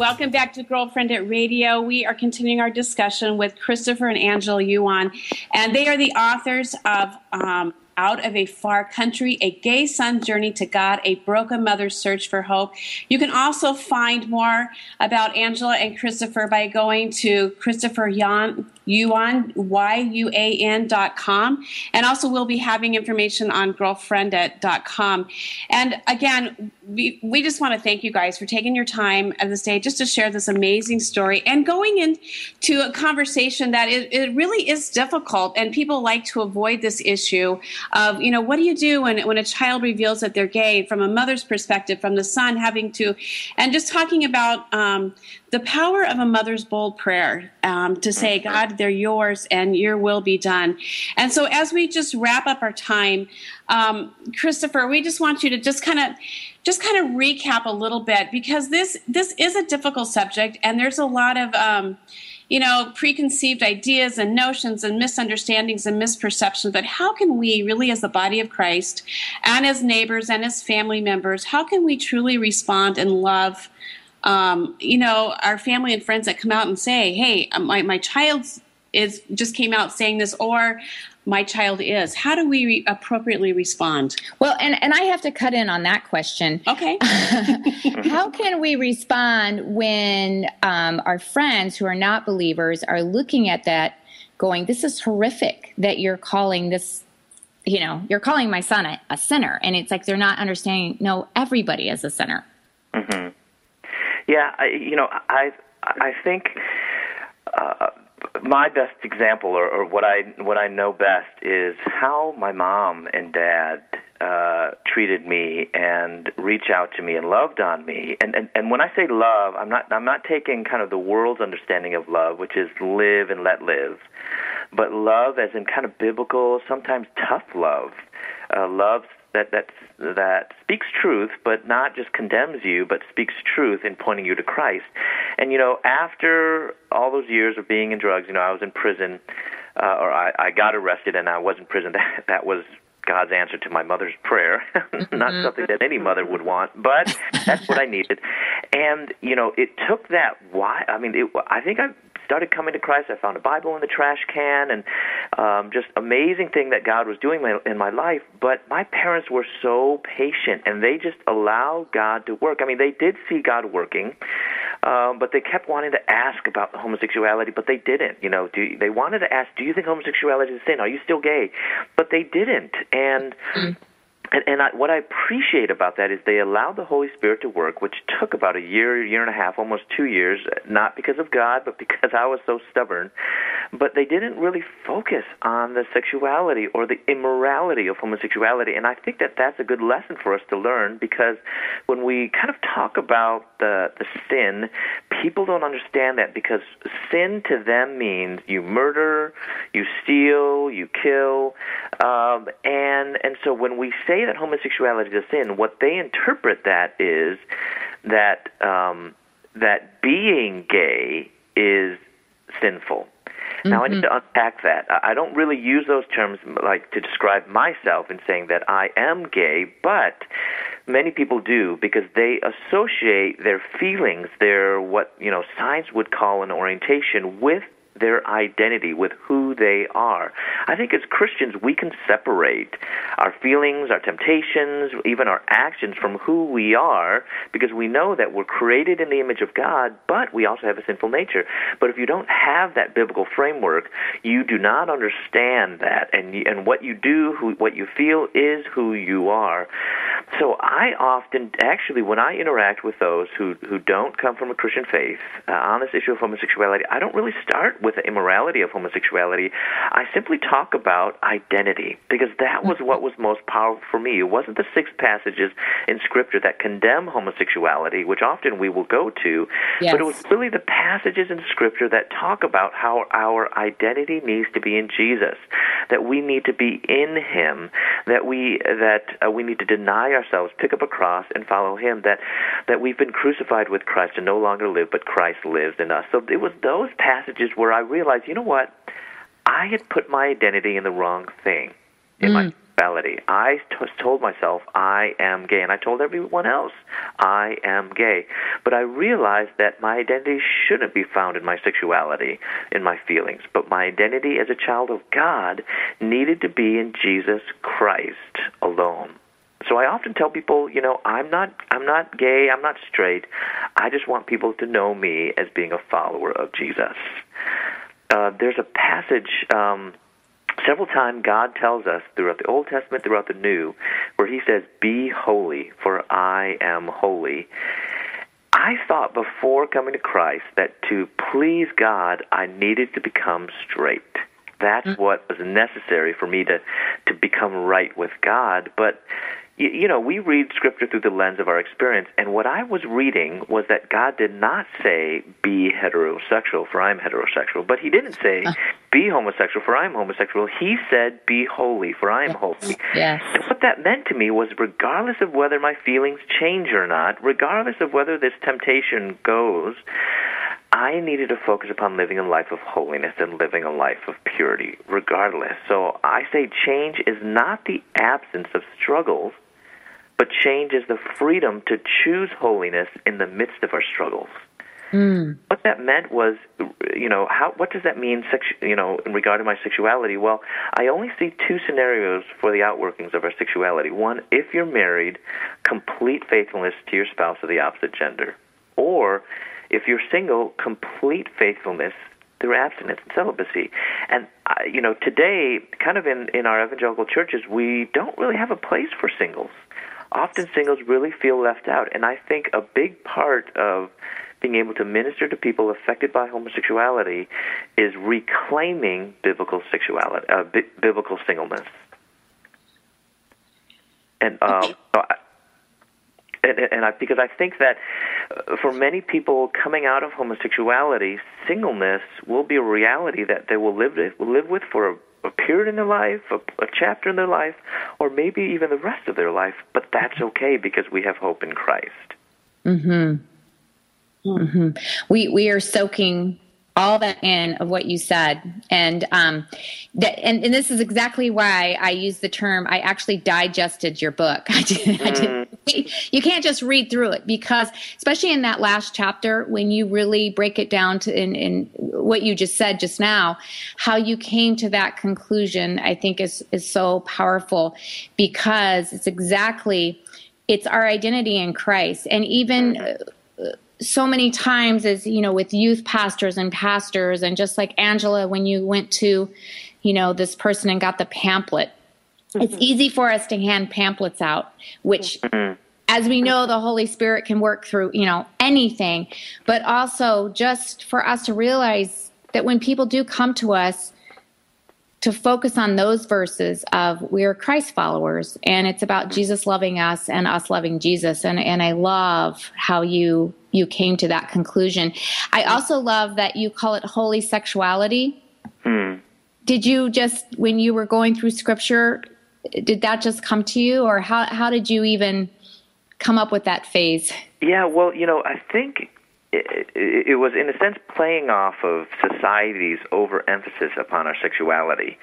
Welcome back to Girlfriend It Radio. We are continuing our discussion with Christopher and Angela Yuan, and they are the authors of um, Out of a Far Country, A Gay Son's Journey to God, A Broken Mother's Search for Hope. You can also find more about Angela and Christopher by going to Christopher Yuan, Yuan, Y-U-A-N dot com. And also we'll be having information on girlfriendit.com. And again, we, we just want to thank you guys for taking your time at this day just to share this amazing story and going into a conversation that it, it really is difficult and people like to avoid this issue of, you know, what do you do when, when a child reveals that they're gay from a mother's perspective, from the son having to, and just talking about um, the power of a mother's bold prayer um, to say, God, they're yours and your will be done. And so, as we just wrap up our time, um, Christopher, we just want you to just kind of just kind of recap a little bit because this this is a difficult subject and there's a lot of um, you know preconceived ideas and notions and misunderstandings and misperceptions but how can we really as the body of christ and as neighbors and as family members how can we truly respond and love um, you know, our family and friends that come out and say, "Hey, my my child is just came out saying this," or "My child is." How do we re- appropriately respond? Well, and and I have to cut in on that question. Okay. [LAUGHS] How can we respond when um, our friends who are not believers are looking at that, going, "This is horrific that you're calling this." You know, you're calling my son a, a sinner, and it's like they're not understanding. No, everybody is a sinner. Mm-hmm. Yeah, I, you know, I I think uh, my best example, or, or what I what I know best, is how my mom and dad uh, treated me and reached out to me and loved on me. And, and and when I say love, I'm not I'm not taking kind of the world's understanding of love, which is live and let live, but love as in kind of biblical, sometimes tough love. Uh, love that that that speaks truth, but not just condemns you, but speaks truth in pointing you to Christ. And you know, after all those years of being in drugs, you know, I was in prison, uh, or I, I got arrested and I was in prison. [LAUGHS] That that was God's answer to my mother's prayer. [LAUGHS] Not mm-hmm. something that any mother would want, but that's what I needed. And you know, it took that. Why? I mean, it, I think I started coming to Christ. I found a Bible in the trash can, and um, just amazing thing that God was doing in my life. But my parents were so patient, and they just allowed God to work. I mean, they did see God working, um, but they kept wanting to ask about homosexuality, but they didn't. You know, do, they wanted to ask, "Do you think homosexuality is a sin? Are you still gay?" But they didn't, and. Mm-hmm and, and I, what I appreciate about that is they allowed the Holy Spirit to work, which took about a year, year and a half, almost two years, not because of God, but because I was so stubborn. But they didn't really focus on the sexuality or the immorality of homosexuality. And I think that that's a good lesson for us to learn because when we kind of talk about the, the sin, people don't understand that because sin to them means you murder, you steal, you kill. Um, and, and so when we say say that homosexuality is a sin, what they interpret that is that um, that being gay is sinful. Now, mm-hmm. I need to unpack that. I don't really use those terms like to describe myself in saying that I am gay, but many people do because they associate their feelings, their what you know science would call an orientation, with their identity, with who they are. I think as Christians, we can separate our feelings, our temptations, even our actions from who we are because we know that we're created in the image of God, but we also have a sinful nature. But if you don't have that biblical framework, you do not understand that, and and what you do, who, what you feel, is who you are. So I often, actually, when I interact with those who who don't come from a Christian faith uh, on this issue of homosexuality, I don't really start with the immorality of homosexuality. I simply talk about identity because that was what was most powerful for me. It wasn't the six passages in Scripture that condemn homosexuality, which often we will go to, yes. but it was really the passages in Scripture that talk about how our identity needs to be in Jesus, that we need to be in Him, that we that uh, we need to deny ourselves, pick up a cross, and follow Him. That that we've been crucified with Christ and no longer live, but Christ lives in us. So it was those passages where I realized, you know what, I had put my identity in the wrong thing in mm. my sexuality. I t- told myself I am gay, and I told everyone else I am gay. But I realized that my identity shouldn't be found in my sexuality, in my feelings, but my identity as a child of God needed to be in Jesus Christ alone. So I often tell people, you know, I'm not I'm not gay, I'm not straight. I just want people to know me as being a follower of Jesus. Uh, there's a passage um, several times God tells us throughout the Old Testament, throughout the New, where He says, "Be holy, for I am holy." I thought before coming to Christ that to please God, I needed to become straight. That's mm-hmm. what was necessary for me to to become right with God. But you, you know, we read scripture through the lens of our experience, and what I was reading was that God did not say, be heterosexual, for I'm heterosexual, but He didn't say, uh. be homosexual, for I'm homosexual. He said, be holy, for I'm holy. Yes. What that meant to me was, regardless of whether my feelings change or not, regardless of whether this temptation goes, I needed to focus upon living a life of holiness and living a life of purity, regardless. So I say change is not the absence of struggles, but change is the freedom to choose holiness in the midst of our struggles. Mm. What that meant was, you know, how what does that mean, sexu- you know, in regard to my sexuality? Well, I only see two scenarios for the outworkings of our sexuality. One, if you're married, complete faithfulness to your spouse of the opposite gender, or if you're single, complete faithfulness through abstinence and celibacy. And uh, you know, today, kind of in in our evangelical churches, we don't really have a place for singles often singles really feel left out. And I think a big part of being able to minister to people affected by homosexuality is reclaiming biblical sexuality, uh, bi- biblical singleness. And um, and, and I, because I think that uh, for many people coming out of homosexuality, singleness will be a reality that they will live live with for a period in their life, a, a chapter in their life, or maybe even the rest of their life. But that's okay because we have hope in Christ. Hmm. Hmm. We we are soaking all that in of what you said and um that and, and this is exactly why i use the term i actually digested your book [LAUGHS] I did, I did, mm. [LAUGHS] you can't just read through it because especially in that last chapter when you really break it down to in, in what you just said just now how you came to that conclusion i think is is so powerful because it's exactly it's our identity in christ. And even uh, so many times as you know with youth pastors and pastors and just like angela when you went to you know this person and got the pamphlet mm-hmm. it's easy for us to hand pamphlets out which mm-hmm. as we know the holy spirit can work through you know anything but also just for us to realize that when people do come to us to focus on those verses of we're Christ followers and it's about Jesus loving us and us loving Jesus and and I love how you you came to that conclusion. I also love that you call it holy sexuality. Hmm. Did you just when you were going through scripture did that just come to you or how how did you even come up with that phase? Yeah, well, you know, I think it, it, was in a sense playing off of society's overemphasis upon our sexuality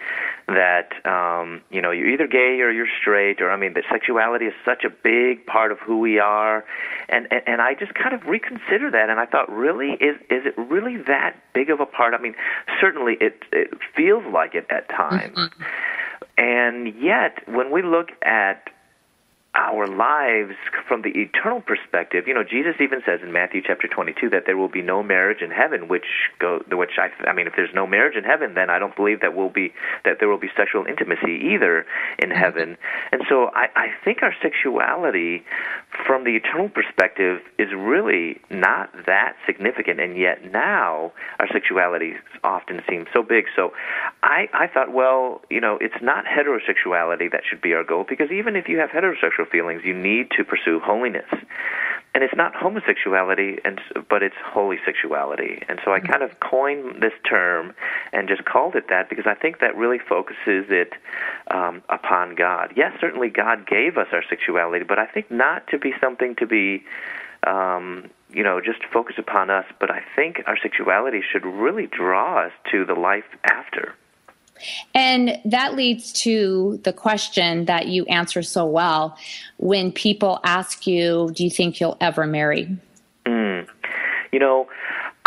that um you know you're either gay or you're straight or i mean that sexuality is such a big part of who we are and and, and i just kind of reconsider that and i thought really is is it really that big of a part i mean certainly it it feels like it at times mm-hmm. And yet when we look at our lives from the eternal perspective, you know, Jesus even says in Matthew chapter 22 that there will be no marriage in heaven, which go, which I, I mean, if there's no marriage in heaven, then I don't believe that will be that there will be sexual intimacy either in mm-hmm. heaven. And so I, I think our sexuality, from the eternal perspective, is really not that significant, and yet now our sexuality often seems so big. So I, I thought, well, you know, it's not heterosexuality that should be our goal because even if you have heterosexual feelings, you need to pursue holiness. And it's not homosexuality, and but it's holy sexuality. And so I kind of coined this term and just called it that because I think that really focuses it um, upon God. Yes, certainly God gave us our sexuality, but I think not to be something to be um, you know, just focus upon us, but I think our sexuality should really draw us to the life after. And that leads to the question that you answer so well when people ask you, Do you think you'll ever marry? Mm. You know,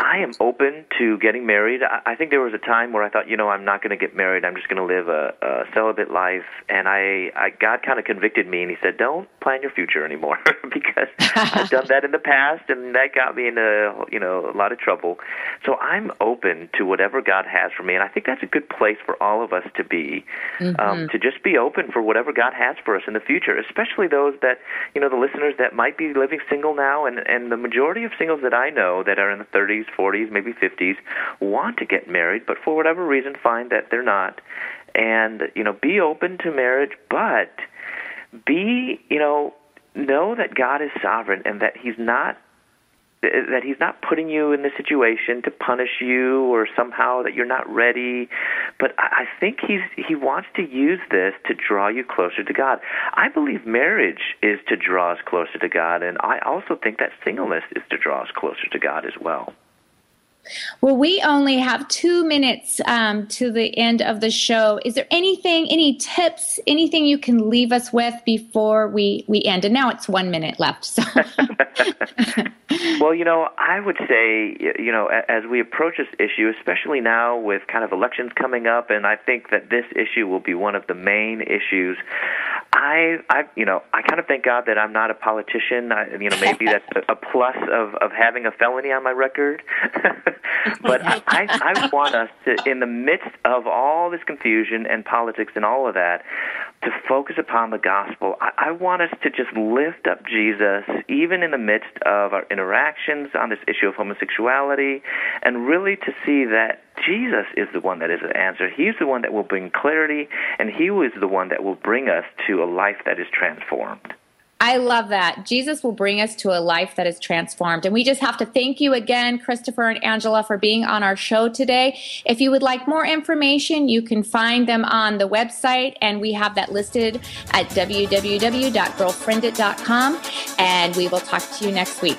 I am open to getting married. I, think there was a time where I thought, you know, I'm not going to get married. I'm just going to live a, a celibate life. And I, I, God kind of convicted me, and He said, "Don't plan your future anymore," [LAUGHS] because I've done that in the past, and that got me into, you know, a lot of trouble. So I'm open to whatever God has for me, and I think that's a good place for all of us to be, um, mm-hmm. um, to just be open for whatever God has for us in the future. Especially those that, you know, the listeners that might be living single now, and and the majority of singles that I know that are in the 30s, 40s, maybe 50s, want to get married, but for whatever reason find that they're not. And, you know, be open to marriage, but be, you know, know that God is sovereign and that He's not that he's not putting you in this situation to punish you or somehow that you're not ready. But i think he's he wants to use this to draw you closer to god. I believe marriage is to draw us closer to god and i also think that singleness is to draw us closer to god as well well, we only have two minutes um, to the end of the show. Is there anything, any tips, anything you can leave us with before we, we end? And now it's one minute left. So. [LAUGHS] well, you know, I would say, you know, as we approach this issue, especially now with kind of elections coming up, and I think that this issue will be one of the main issues. I, I, you know, I kind of thank God that I'm not a politician. I, you know, maybe that's a, a plus of of having a felony on my record. [LAUGHS] but I, I want us to, in the midst of all this confusion and politics and all of that, to focus upon the gospel. I, I want us to just lift up Jesus, even in the midst of our interactions on this issue of homosexuality, and really to see that Jesus is the one that is the answer. He's the one that will bring clarity, and He is the one that will bring us to a life that is transformed. I love that. Jesus will bring us to a life that is transformed. And we just have to thank you again, Christopher and Angela, for being on our show today. If you would like more information, you can find them on the website, and we have that listed at www.girlfriendit.com. And we will talk to you next week.